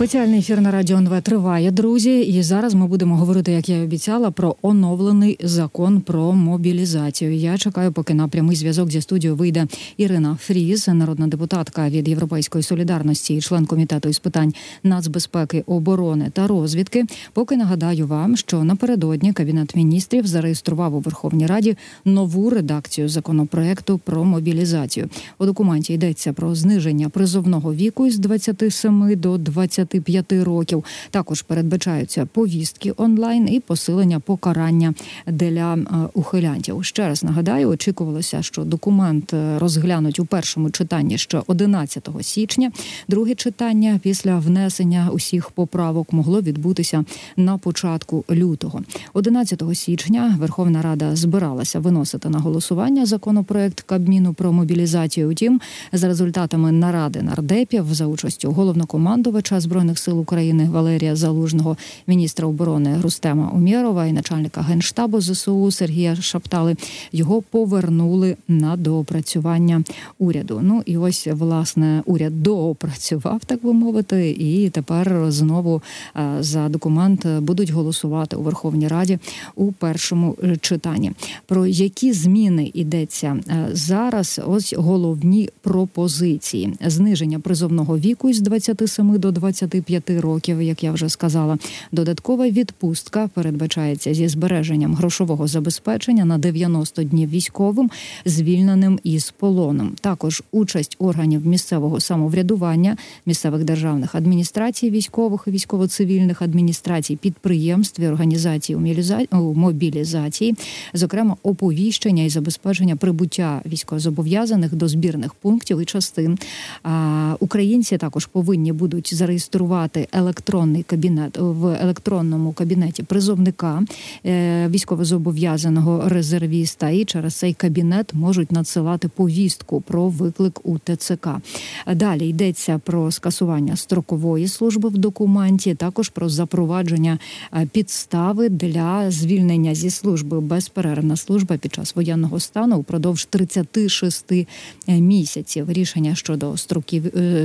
Спеціальний ефір на радіо НВ триває, друзі. І зараз ми будемо говорити, як я і обіцяла, про оновлений закон про мобілізацію. Я чекаю, поки на прямий зв'язок зі студією вийде Ірина Фріз, народна депутатка від Європейської солідарності і член комітету із питань нацбезпеки, оборони та розвідки. Поки нагадаю вам, що напередодні кабінет міністрів зареєстрував у Верховній Раді нову редакцію законопроекту про мобілізацію. У документі йдеться про зниження призовного віку із 27 до 20 25 років. Також передбачаються повістки онлайн і посилення покарання для е, ухилянтів. Ще раз нагадаю, очікувалося, що документ е, розглянуть у першому читанні ще 11 січня. Друге читання після внесення усіх поправок могло відбутися на початку лютого. 11 січня Верховна Рада збиралася виносити на голосування законопроект Кабміну про мобілізацію. Утім, за результатами наради нардепів за участю головнокомандувача збройних збройних сил України Валерія Залужного, міністра оборони Рустема Умєрова і начальника генштабу ЗСУ Сергія Шаптали його повернули на доопрацювання уряду. Ну і ось власне уряд доопрацював, так би мовити, і тепер знову е, за документ будуть голосувати у Верховній Раді у першому е, читанні. Про які зміни йдеться е, зараз? Ось головні пропозиції: зниження призовного віку з 27 до 20 25 років, як я вже сказала. Додаткова відпустка передбачається зі збереженням грошового забезпечення на 90 днів військовим, звільненим із полоном. Також участь органів місцевого самоврядування, місцевих державних адміністрацій, військових і військово-цивільних адміністрацій, підприємств і організацій у мобілізації, зокрема оповіщення і забезпечення прибуття військовозобов'язаних до збірних пунктів і частин. Українці також повинні будуть зареєструвати зареєструвати електронний кабінет в електронному кабінеті призовника е, військовозобов'язаного резервіста, і через цей кабінет можуть надсилати повістку про виклик у ТЦК. Далі йдеться про скасування строкової служби в документі, також про запровадження е, підстави для звільнення зі служби безперервна служба під час воєнного стану упродовж 36 е, місяців. Рішення щодо строків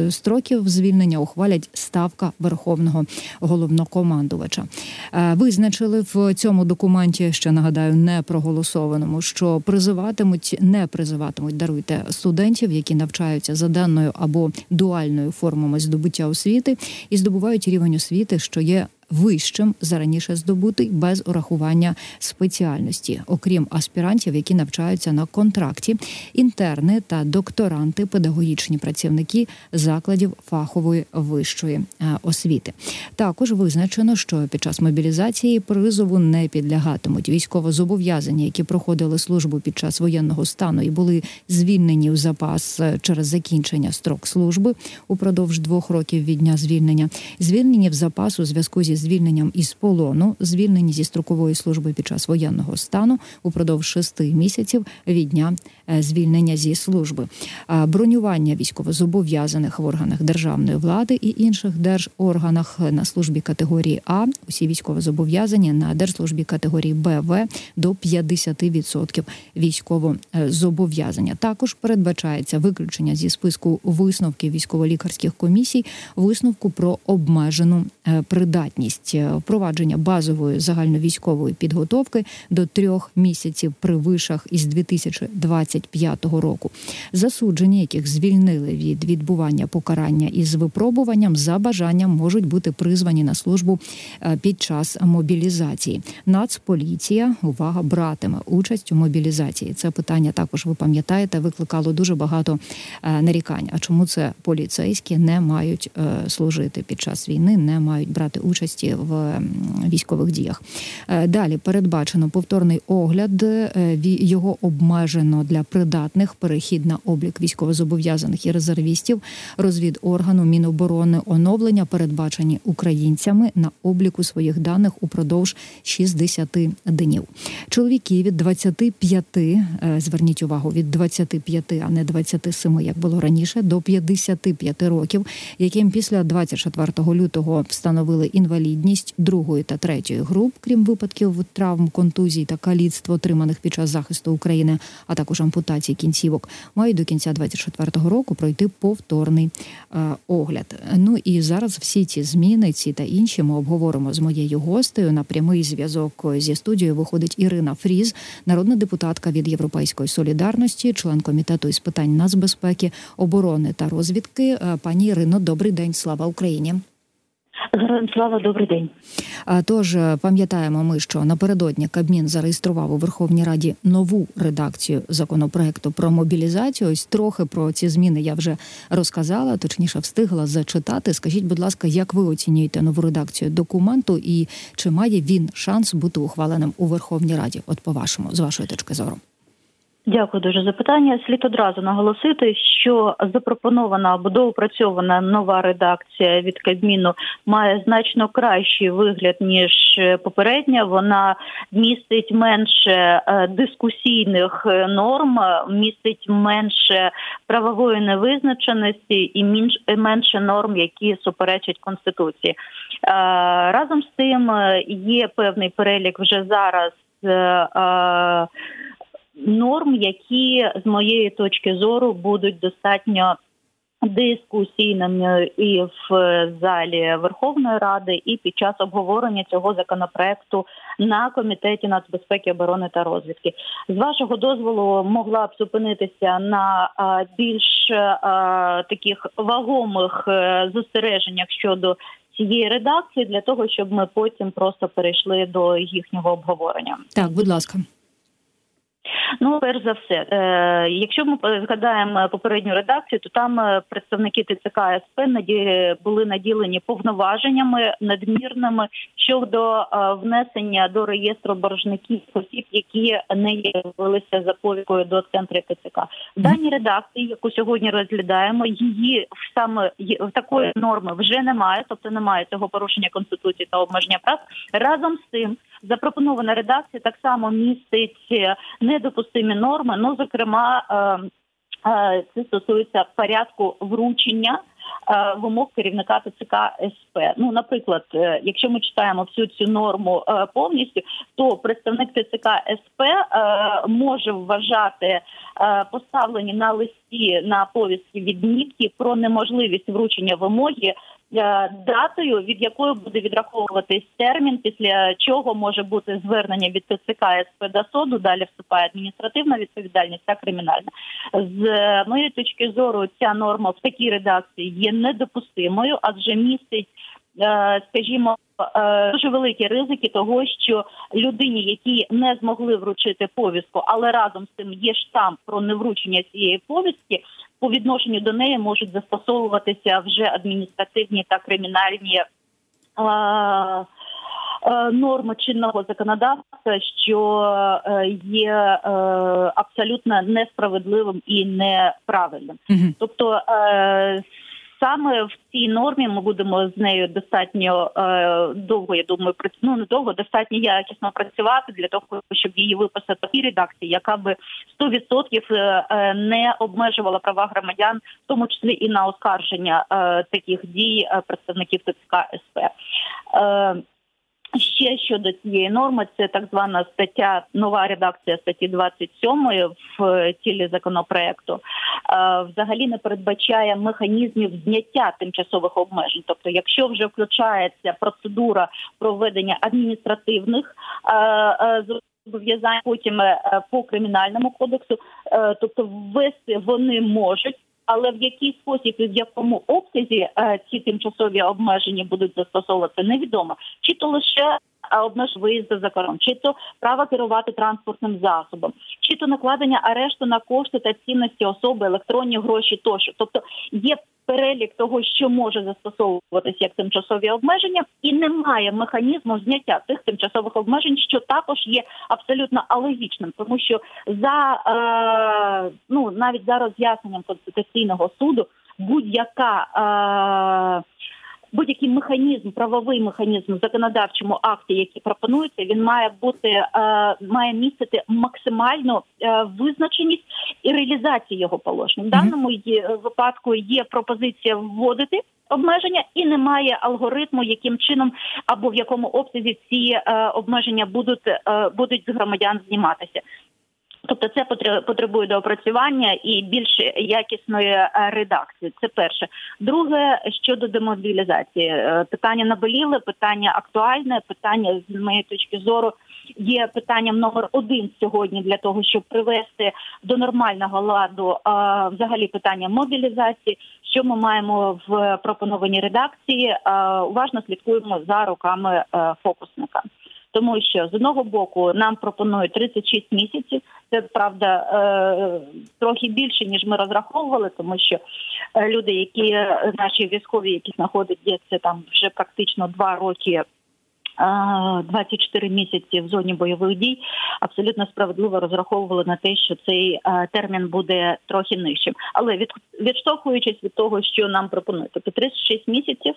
строків звільнення ухвалять ста ставка верховного головнокомандувача. Е, визначили в цьому документі, ще нагадаю, не проголосованому, що призиватимуть, не призиватимуть, даруйте студентів, які навчаються за даною або дуальною формами здобуття освіти і здобувають рівень освіти, що є вищим за раніше здобутий без урахування спеціальності, окрім аспірантів, які навчаються на контракті, інтерни та докторанти, педагогічні працівники закладів фахової вищої е, освіти. Також визначено, що під час мобілізації призову не підлягатимуть військовозобов'язані, які проходили службу під час воєнного стану і були звільнені у запас е, через закінчення строк служби упродовж двох років від дня звільнення, звільнені в запас у зв'язку зі звільненням із полону, звільнені зі строкової служби під час воєнного стану упродовж шести місяців від дня звільнення зі служби, бронювання військовозобов'язаних в органах державної влади і інших держорганах на службі категорії А, усі військовозобов'язані на держслужбі категорії БВ до 50% військовозобов'язання. Також передбачається виключення зі списку висновків військово-лікарських комісій, висновку про обмежену е, придатність. Е, впровадження базової загальновійськової підготовки до трьох місяців при вишах із 2025 року. Засуджені, яких звільнили від відбування покарання із випробуванням за бажанням можуть бути призвані на службу е, під час мобілізації. Нацполіція увага братиме участь у мобілізації. Це питання також ви пам'ятаєте, викликало дуже багато е, нарікань. А чому це поліцейські не мають служити під час війни, не мають брати участі в військових діях. Е, далі передбачено повторний огляд. Е, його обмежено для придатних перехід на облік військовозобов'язаних і резервістів, розвід органу Міноборони, оновлення передбачені українцями на обліку своїх даних упродовж 60 днів. Чоловіки від 25, е, зверніть увагу, від 25, а не 27, як було раніше, до 55 років, яким після 24 лютого встановили інвалідність другої та третьої груп, крім випадків травм, контузій та каліцтв, отриманих під час захисту України, а також ампутації кінцівок мають до кінця 2024 року пройти повторний е, огляд. Ну і зараз всі ці зміни, ці та інші ми обговоримо з моєю гостею. На прямий зв'язок зі студією виходить Ірина Фріз, народна депутатка від Європейської солідарності, член комітету із питань нацбезпеки, оборони та розвідки. Е, пані Ірино, добрий день, слава Україні. Слава добрий день. Тож е, пам'ятаємо, ми що напередодні Кабмін зареєстрував у Верховній Раді нову редакцію законопроекту про мобілізацію. Ось трохи про ці зміни я вже розказала, точніше встигла зачитати. Скажіть, будь ласка, як ви оцінюєте нову редакцію документу, і чи має він шанс бути ухваленим у Верховній Раді? От по вашому з вашої точки зору. Дякую дуже за питання. Слід одразу наголосити, що запропонована або доопрацьована нова редакція від Кабміну має значно кращий вигляд ніж попередня. Вона містить менше е, дискусійних е, норм, містить менше правової невизначеності і менше норм, які суперечать конституції. Е, разом з тим є певний перелік вже зараз норм, які з моєї точки зору будуть достатньо дискусійними і в залі Верховної Ради, і під час обговорення цього законопроекту на комітеті нацбезпеки, оборони та розвідки. З вашого дозволу могла б зупинитися на більш таких вагомих е, застереженнях щодо. Цієї редакції для того, щоб ми потім просто перейшли до їхнього обговорення, так будь ласка. Ну, перш за все, е, якщо ми згадаємо попередню редакцію, то там е, представники ТЦК СП були наділені повноваженнями надмірними щодо е, внесення до реєстру боржників осіб, які не явилися за повікою до центру ТЦК. В даній редакції, яку сьогодні розглядаємо, її саме в такої норми вже немає, тобто немає цього порушення конституції та обмеження прав. Разом з цим запропонована редакція так само містить недопустимі норми. Ну зокрема, е, е, це стосується порядку вручення. Е, вимог керівника ТЦК СП. Ну, наприклад, якщо ми читаємо всю цю норму повністю, то представник ТЦК СП може вважати поставлені на листі на повістки відмітки про неможливість вручення вимоги Е, датою, від якої буде відраховуватись термін, після чого може бути звернення від ТЦК СП до суду, Далі вступає адміністративна відповідальність та кримінальна. З моєї точки зору, ця норма в такій редакції є недопустимою, адже містить, е, скажімо. Е, дуже великі ризики того, що людині, які не змогли вручити повістку, але разом з цим є штамп про невручення цієї повістки, по відношенню до неї можуть застосовуватися вже адміністративні та кримінальні. Норми чинного законодавства, що е, є е, абсолютно несправедливим і неправильним, mm тобто е, саме в цій нормі ми будемо з нею достатньо е, довго. Я думаю, ну не довго, достатньо якісно працювати для того, щоб її виписати такій редакції, яка би 100% е, е, не обмежувала права громадян, в тому числі і на оскарження е, таких дій е, представників ТЦК СП. Е, Ще щодо цієї норми, це так звана стаття, нова редакція статті 27 в тілі законопроекту. Е, взагалі не передбачає механізмів зняття тимчасових обмежень. Тобто, якщо вже включається процедура проведення адміністративних е, е, зобов'язань, потім по кримінальному кодексу, тобто ввести вони можуть але в який спосіб і в якому обсязі е, ці тимчасові обмеження будуть застосовувати, невідомо. Чи то лише е, обмеж виїзду за кордон, чи то право керувати транспортним засобом, чи то накладення арешту на кошти та цінності особи, електронні гроші тощо, тобто є перелік того, що може застосовуватися як тимчасові обмеження, і немає механізму зняття цих тимчасових обмежень, що також є абсолютно алогічним, тому що за е, ну навіть за роз'ясненням конституційного суду будь-яка. Е, будь-який механізм, правовий механізм в законодавчому акті, який пропонується, він має бути е, має містити максимальну е, визначеність і реалізацію його положень. В даному випадку є пропозиція вводити. Обмеження і немає алгоритму, яким чином або в якому обсязі ці е, обмеження будуть е, будуть з громадян зніматися. Тобто це потребує доопрацювання і більш якісної е, редакції. Це перше. Друге щодо демобілізації, е, питання наболіле, питання актуальне, питання з моєї точки зору є питанням номер один сьогодні для того, щоб привести до нормального ладу а, взагалі питання мобілізації. Що ми маємо в пропонованій редакції? Уважно слідкуємо за руками е, фокусника тому що з одного боку нам пропонують 36 місяців. Це правда е, трохи більше ніж ми розраховували, тому що е, люди, які наші військові, які знаходяться там вже практично два роки 24 місяці в зоні бойових дій абсолютно справедливо розраховували на те, що цей термін буде трохи нижчим. Але від відштовхуючись від того, що нам пропонують, тобто 36 місяців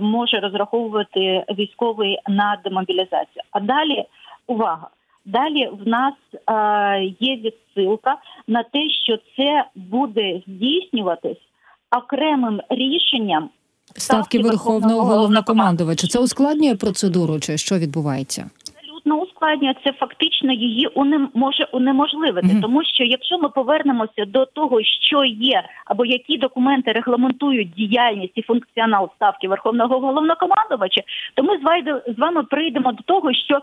може розраховувати військовий на демобілізацію. А далі увага. Далі в нас е, є відсилка на те, що це буде здійснюватись окремим рішенням ставки верховного головнокомандувача. Це ускладнює процедуру, чи що відбувається? Абсолютно це фактично її унем... може унеможливити, mm-hmm. тому що якщо ми повернемося до того, що є, або які документи регламентують діяльність і функціонал ставки верховного головнокомандувача, то ми з вами прийдемо до того, що е,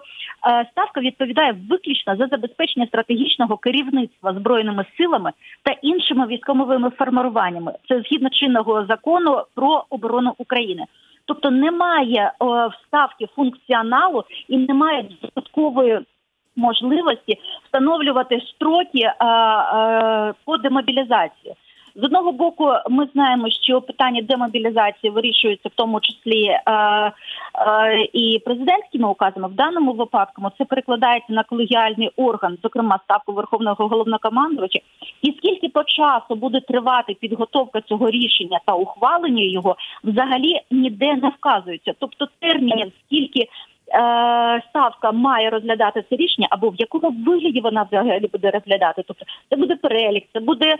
ставка відповідає виключно за забезпечення стратегічного керівництва збройними силами та іншими військовими формуваннями. Це згідно чинного закону про оборону України. Тобто немає о, вставки функціоналу і немає додаткової можливості встановлювати строки а, а, по демобілізації. З одного боку, ми знаємо, що питання демобілізації вирішується в тому числі е, е, і президентськими указами. В даному випадку це перекладається на колегіальний орган, зокрема ставку верховного головнокомандувача. І скільки по часу буде тривати підготовка цього рішення та ухвалення його, взагалі ніде не вказується. Тобто термінів, скільки ставка має розглядати це рішення, або в якому вигляді вона взагалі буде розглядати. Тобто це буде перелік, це буде е,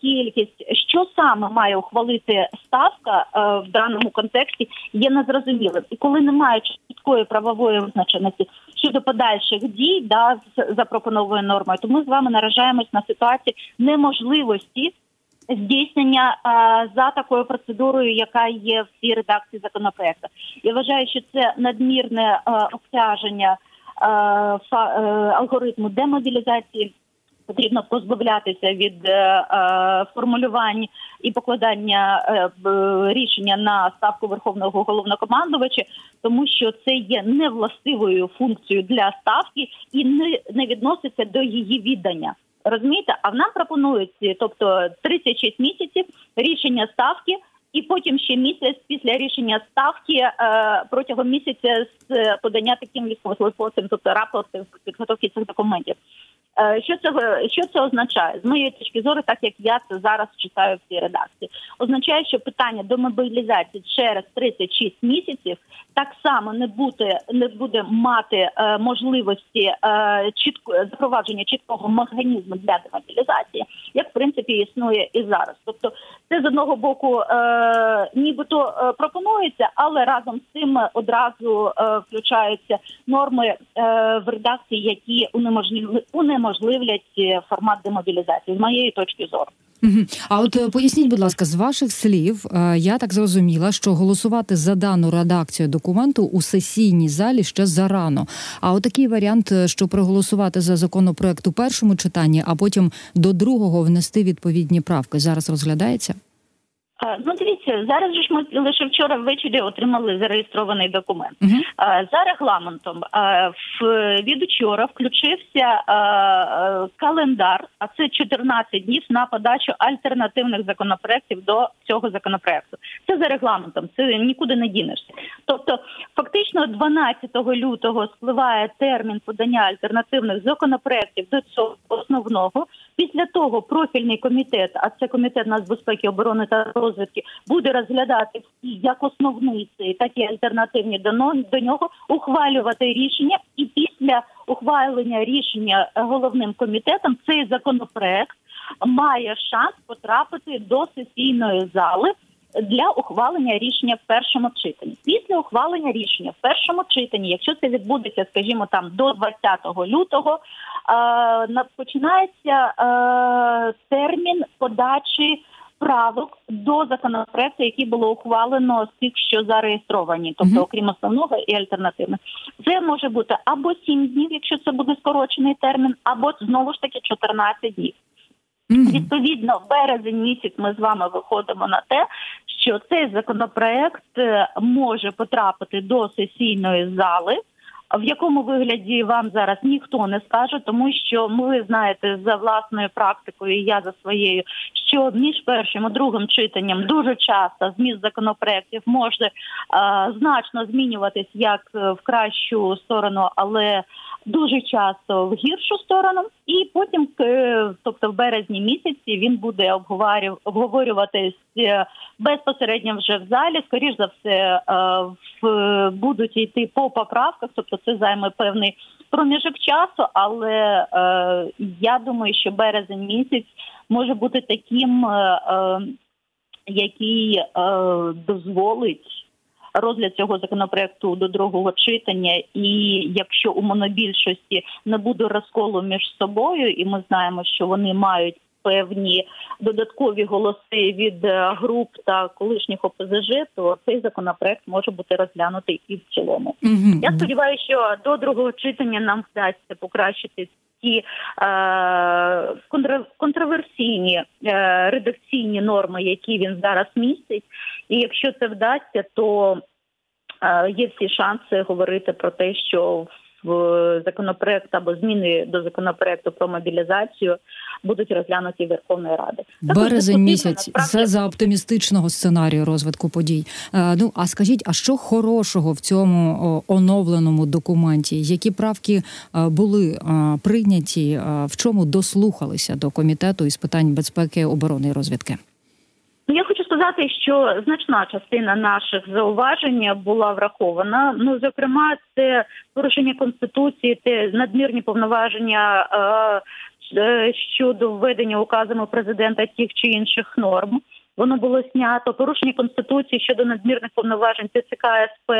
кількість, що саме має ухвалити ставка е, в даному контексті, є незрозумілим. І коли немає чіткої правової визначеності щодо подальших дій, да з запропонованою нормою, то ми з вами наражаємось на ситуацію неможливості здійснення за такою процедурою, яка є в цій редакції законопроекту. Я вважаю, що це надмірне обтяження алгоритму демобілізації. Потрібно позбавлятися від е, е, формулювань і покладання е, рішення на ставку верховного головнокомандувача, тому що це є невластивою функцією для ставки і не, не відноситься до її віддання. Розумієте, а нам пропонують, тобто 36 місяців рішення ставки, і потім ще місяць після рішення ставки е, протягом місяця з подання таким військовослужбовцям, тобто рапортів підготовки цих документів. Е, що це що це означає з моєї точки зору, так як я це зараз читаю в цій редакції, означає, що питання до мобілізації через 36 місяців так само не буде не буде мати е, можливості е, чітко запровадження чіткого механізму для демобілізації, як в принципі існує і зараз. Тобто, це з одного боку, е, нібито е, пропонується, але разом з цим одразу е, включаються норми е, в редакції, які унеможливлять е, формат демобілізації з моєї точки зору. А от е, поясніть, будь ласка, з ваших слів е, я так зрозуміла, що голосувати за дану редакцію документу у сесійній залі ще зарано. А отакий варіант, що проголосувати за законопроект у першому читанні, а потім до другого внести відповідні правки, зараз розглядається. Ну, дивіться, зараз ж ми лише вчора ввечері отримали зареєстрований документ. Uh-huh. За регламентом від учора включився календар, а це 14 днів на подачу альтернативних законопроектів до цього законопроекту. Це за регламентом, це нікуди не дінешся. Тобто, фактично, 12 лютого спливає термін подання альтернативних законопроектів до цього основного. Після того профільний комітет, а це комітет нацбезпеки, оборони та розвитки, буде розглядати всі як основний цей, так і альтернативні до нього, ухвалювати рішення, і після ухвалення рішення головним комітетом цей законопроект має шанс потрапити до сесійної зали для ухвалення рішення в першому читанні. Після ухвалення рішення в першому читанні, якщо це відбудеться, скажімо, там до 20 лютого, е, починається е, термін подачі. Правок до законопроекту, який було ухвалено з тих, що зареєстровані, тобто, окрім основного і альтернативних, це може бути або 7 днів, якщо це буде скорочений термін, або знову ж таки 14 днів. Mm-hmm. Відповідно, в березень місяць ми з вами виходимо на те, що цей законопроект е, може потрапити до сесійної зали. В якому вигляді вам зараз ніхто не скаже, тому що ми знаєте за власною практикою, і я за своєю, що між першим і другим читанням дуже часто зміст законопроектів може е, значно змінюватись як в кращу сторону, але дуже часто в гіршу сторону, і потім, е, тобто в березні місяці, він буде обговорюватись е, безпосередньо вже в залі. Скоріш за все, е, будуть йти по поправках, тобто це займе певний проміжок часу. Але я думаю, що березень місяць може бути таким, який дозволить розгляд цього законопроекту до другого читання, і якщо у монобільшості не буде розколу між собою, і ми знаємо, що вони мають. Певні додаткові голоси від е, груп та колишніх ОПЗЖ, то цей законопроект може бути розглянутий і в цілому. Mm-hmm. Я сподіваюся, що до другого читання нам вдасться покращити ті е, контроверсійні е, редакційні норми, які він зараз містить. І якщо це вдасться, то е, є всі шанси говорити про те, що в законопроект або зміни до законопроекту про мобілізацію будуть розглянуті Верховної Ради. Березень місяць це за оптимістичного сценарію розвитку подій. Е, ну а скажіть, а що хорошого в цьому оновленому документі? Які правки е, були е, прийняті? В чому дослухалися до комітету із питань безпеки, оборони і розвідки? Ну, я хочу сказати, що значна частина наших зауважень була врахована. Ну, зокрема, це порушення конституції, це надмірні повноваження е, е, щодо введення указами президента тих чи інших норм. Воно було знято порушення конституції щодо надмірних повноважень ТЦК СП,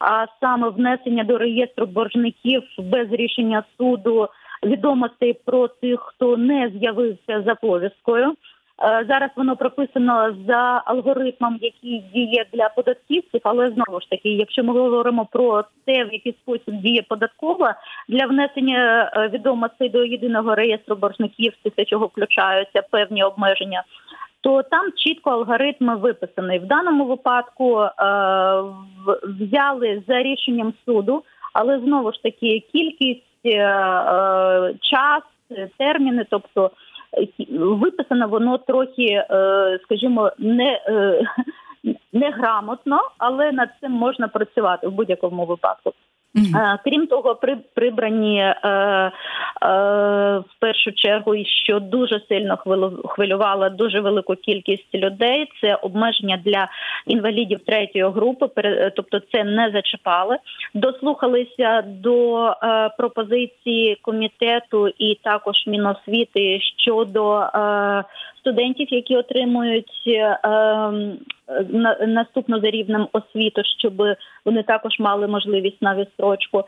а саме внесення до реєстру боржників без рішення суду відомостей про тих, хто не з'явився за повісткою. Е, зараз воно прописано за алгоритмом, який діє для податківців, але знову ж таки, якщо ми говоримо про те, в який спосіб діє податкова для внесення е, відомостей до єдиного реєстру боржників, після чого включаються певні обмеження. То там чітко алгоритм виписаний в даному випадку. Е, взяли за рішенням суду, але знову ж таки кількість е, е, час, терміни, тобто виписано воно трохи, е, скажімо, не е, неграмотно, але над цим можна працювати в будь-якому випадку. Mm-hmm. Крім того, при прибрані е, е, в першу чергу, і що дуже сильно хвилювало дуже велику кількість людей. Це обмеження для інвалідів третьої групи. тобто це не зачіпали. Дослухалися до е, пропозиції комітету і також міносвіти щодо е, студентів, які отримують е, ем, наступно за рівнем освіту, щоб вони також мали можливість на відстрочку.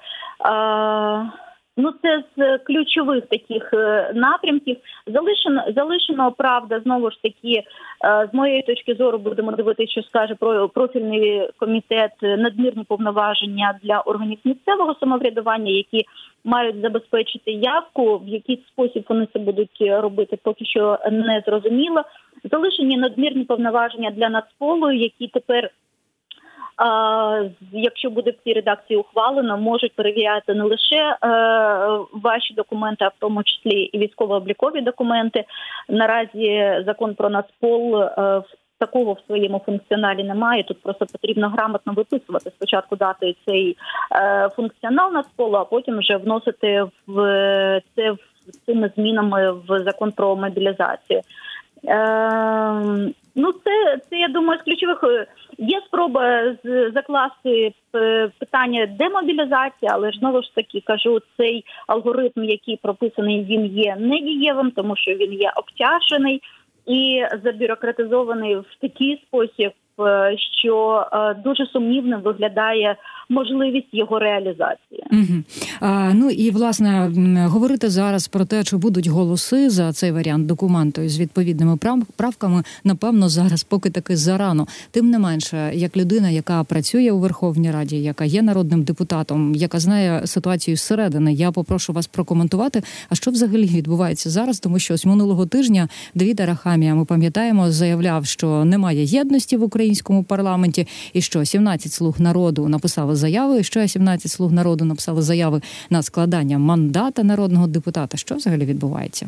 Ну, це з ключових таких е, напрямків. Залишено залишено правда знову ж таки, е, з моєї точки зору, будемо дивитися, що скаже про профільний комітет надмірні повноваження для органів місцевого самоврядування, які мають забезпечити явку, в який спосіб вони це будуть робити, поки що не зрозуміло. Залишені надмірні повноваження для Нацполу, які тепер якщо буде в цій редакції ухвалено, можуть перевіряти не лише е, ваші документи, а в тому числі і військово-облікові документи. Наразі закон про Нацпол е, Такого в своєму функціоналі немає. Тут просто потрібно грамотно виписувати спочатку дати цей е, функціонал Нацполу, а потім вже вносити в це в цими змінами в закон про мобілізацію. Е, Ну, це це я думаю з ключових е, є спроба закласти е, питання демобілізації, але ж знову ж таки кажу, цей алгоритм, який прописаний, він є недієвим, тому що він є обтяжений і забюрократизований в такий спосіб, що дуже сумнівним виглядає можливість його реалізації. Угу. А, Ну і власне говорити зараз про те, чи будуть голоси за цей варіант документу з відповідними правками, напевно, зараз поки таки зарано. Тим не менше, як людина, яка працює у Верховній Раді, яка є народним депутатом, яка знає ситуацію зсередини, я попрошу вас прокоментувати. А що взагалі відбувається зараз? Тому що ось минулого тижня Давід Арахамія, ми пам'ятаємо, заявляв, що немає єдності в українському парламенті, і що 17 слуг народу написали заяви. Ще 17 слуг народу написали заяви на складання мандата народного депутата. Що взагалі відбувається?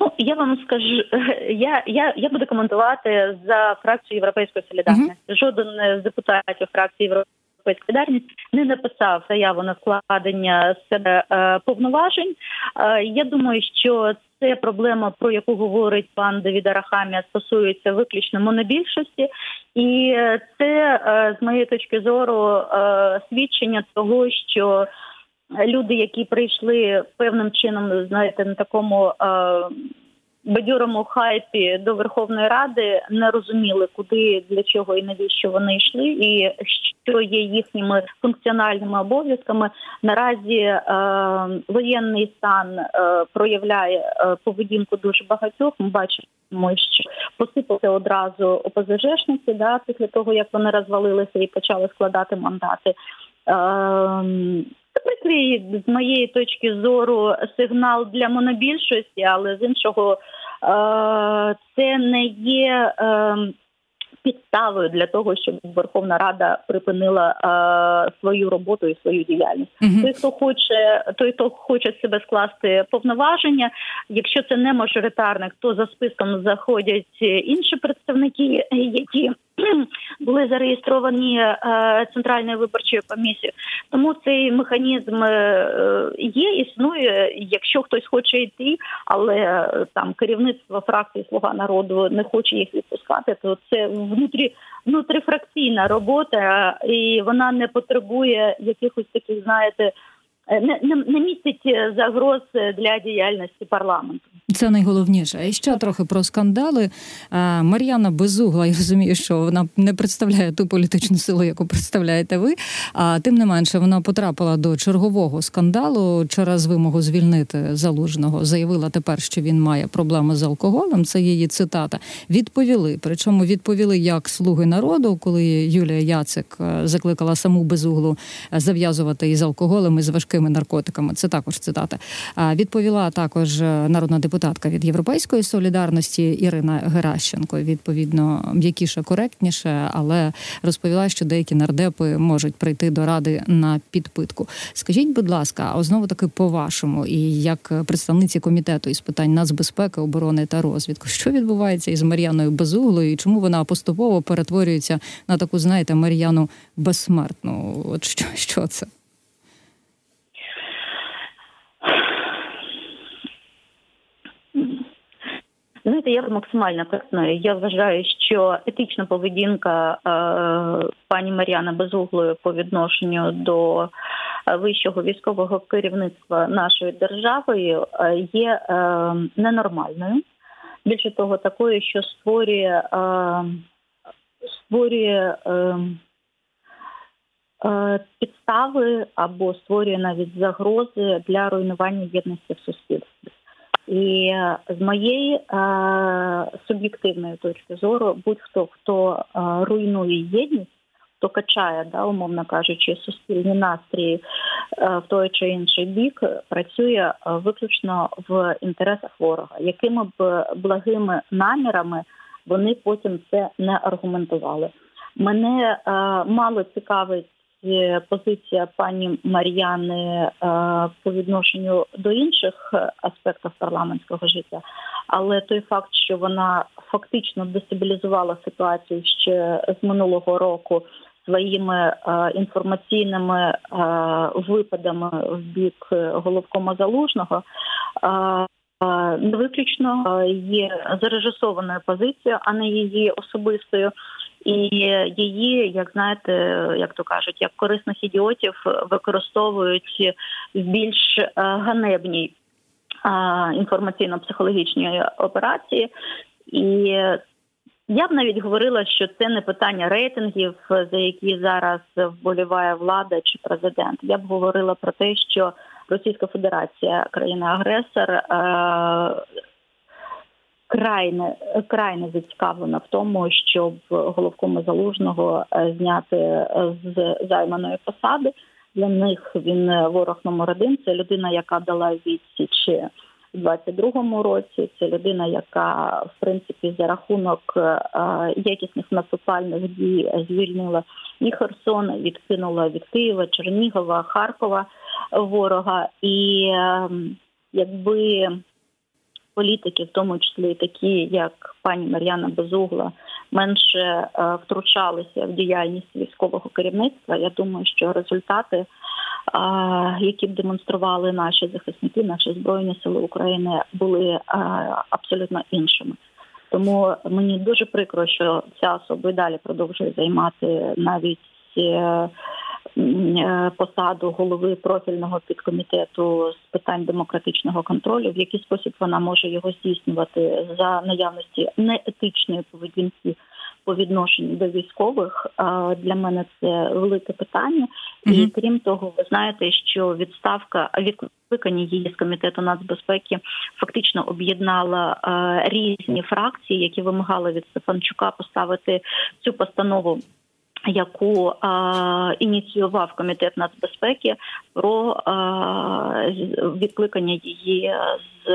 Ну я вам скажу, я я, я буду коментувати за фракцію Європейської солідарності. Uh-huh. Жоден з депутатів фракції Європейської солідарність не написав заяву на складення себе е, повноважень. Е, я думаю, що це проблема, про яку говорить пан Давід Арахамія, стосується виключно монобільшості, і це е, з моєї точки зору свідчення того, що люди, які прийшли певним чином, знаєте, на такому бадьорому хайпі до Верховної Ради не розуміли, куди для чого і навіщо вони йшли, і що є їхніми функціональними обов'язками. Наразі е, воєнний стан е, проявляє е, поведінку дуже багатьох. Ми бачимо, що посипався одразу ОПЗЖшниці, да, після того як вони розвалилися і почали складати мандати. Прикрий з моєї точки зору сигнал для монобільшості, але з іншого е, це не є е, підставою для того, щоб Верховна Рада припинила е, свою роботу і свою діяльність. uh Той, хто хоче, той, хто хоче себе скласти повноваження. Якщо це не мажоритарник, то за списком заходять інші представники, які були зареєстровані е, центральною виборчою комісією. Тому цей механізм е, є, існує. Якщо хтось хоче йти, але е, там керівництво фракції Слуга народу не хоче їх відпускати, то це внутрі внутрифракційна робота, і вона не потребує якихось таких, знаєте, не не, не містить загроз для діяльності парламенту. Це найголовніше. І ще трохи про скандали. Мар'яна Безугла, я розумію, що вона не представляє ту політичну силу, яку представляєте ви. А тим не менше, вона потрапила до чергового скандалу через вимогу звільнити залужного. Заявила тепер, що він має проблеми з алкоголем. Це її цитата. Відповіли. Причому відповіли як слуги народу, коли Юлія Яцик е, закликала саму безуглу е, зав'язувати із алкоголем і з важкими наркотиками. Це також цитата. Відповіла також е, народна депутатка від Європейської солідарності Ірина Геращенко. Відповідно, м'якіше, коректніше, але розповіла, що деякі нардепи можуть прийти до ради на підпитку. Скажіть, будь ласка, а знову таки по вашому, і як представниці комітету із питань нацбезпеки, оборони та розвідку, що відбувається із Мар'яною Безуглою, і чому вона поступово перетворюється на таку, знаєте, Мар'яну безсмертну? От що, що це? Знаєте, я максимально коректною. Я вважаю, що етична поведінка е, пані Мар'яна Безуглої по відношенню до е, вищого військового керівництва нашої держави е, є е, ненормальною. Більше того, такою, що створює е, створює е, підстави або створює навіть загрози для руйнування єдності в суспільстві. І е, з моєї е, суб'єктивної точки зору, будь-хто хто е, руйнує єдність, хто качає, да, умовно кажучи, суспільні настрії е, в той чи інший бік, працює е, виключно в інтересах ворога, якими б благими намірами вони потім це не аргументували. Мене е, мало цікавить позиція пані Мар'яни е, по відношенню до інших аспектів парламентського життя, але той факт, що вона фактично дестабілізувала ситуацію ще з минулого року своїми е, інформаційними е, випадами в бік головкома залужного. Не виключно є зарежисованою позицією, а не її особистою і її, як знаєте, як то кажуть, як корисних ідіотів використовують в більш е, ганебній інформаційно-психологічній операції, і Я б навіть говорила, що це не питання рейтингів, за які зараз вболіває влада чи президент. Я б говорила про те, що Російська Федерація, країна-агресор, е, крайне крайне зацікавлена в тому, щоб головкому залужного е, зняти з займаної посади. Для них він ворог номер один. Це людина, яка дала відсіч у 22-му році. Це людина, яка в принципі за рахунок е, якісних наступальних дій звільнила і Херсон, відкинула від Києва, Чернігова, Харкова ворога. І ем, якби політики, в тому числі такі, як пані Мар'яна Безугла, менше е, втручалися в діяльність військового керівництва. Я думаю, що результати, е, які б демонстрували наші захисники, наші збройні сили України, були е, абсолютно іншими. Тому мені дуже прикро, що ця особа і далі продовжує займати навіть посаду голови профільного підкомітету з питань демократичного контролю, в який спосіб вона може його здійснювати за наявності неетичної поведінки по відношенню до військових. Для мене це велике питання, і крім того, ви знаєте, що відставка відкликання її з комітету нацбезпеки фактично об'єднала різні фракції, які вимагали від Стефанчука поставити цю постанову яку е, ініціював комітет нацбезпеки про е, відкликання її з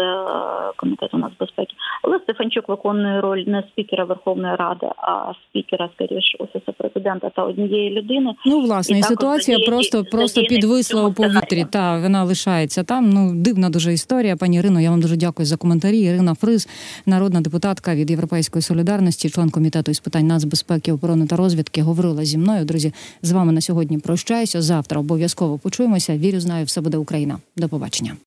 комітету нацбезпеки. Але Стефанчук виконує роль не спікера Верховної Ради, а спікера скоріше офісу президента та однієї людини. Ну власне і ситуація просто просто підвисла у повітрі. Та вона лишається там. Ну дивна дуже історія. Пані Ірино, я вам дуже дякую за коментарі. Ірина Фриз, народна депутатка від Європейської солідарності, член комітету із питань нацбезпеки, оборони та розвідки, говорила зі мною. Друзі, з вами на сьогодні прощаюся. Завтра обов'язково почуємося. Вірю, знаю, все буде Україна. До побачення.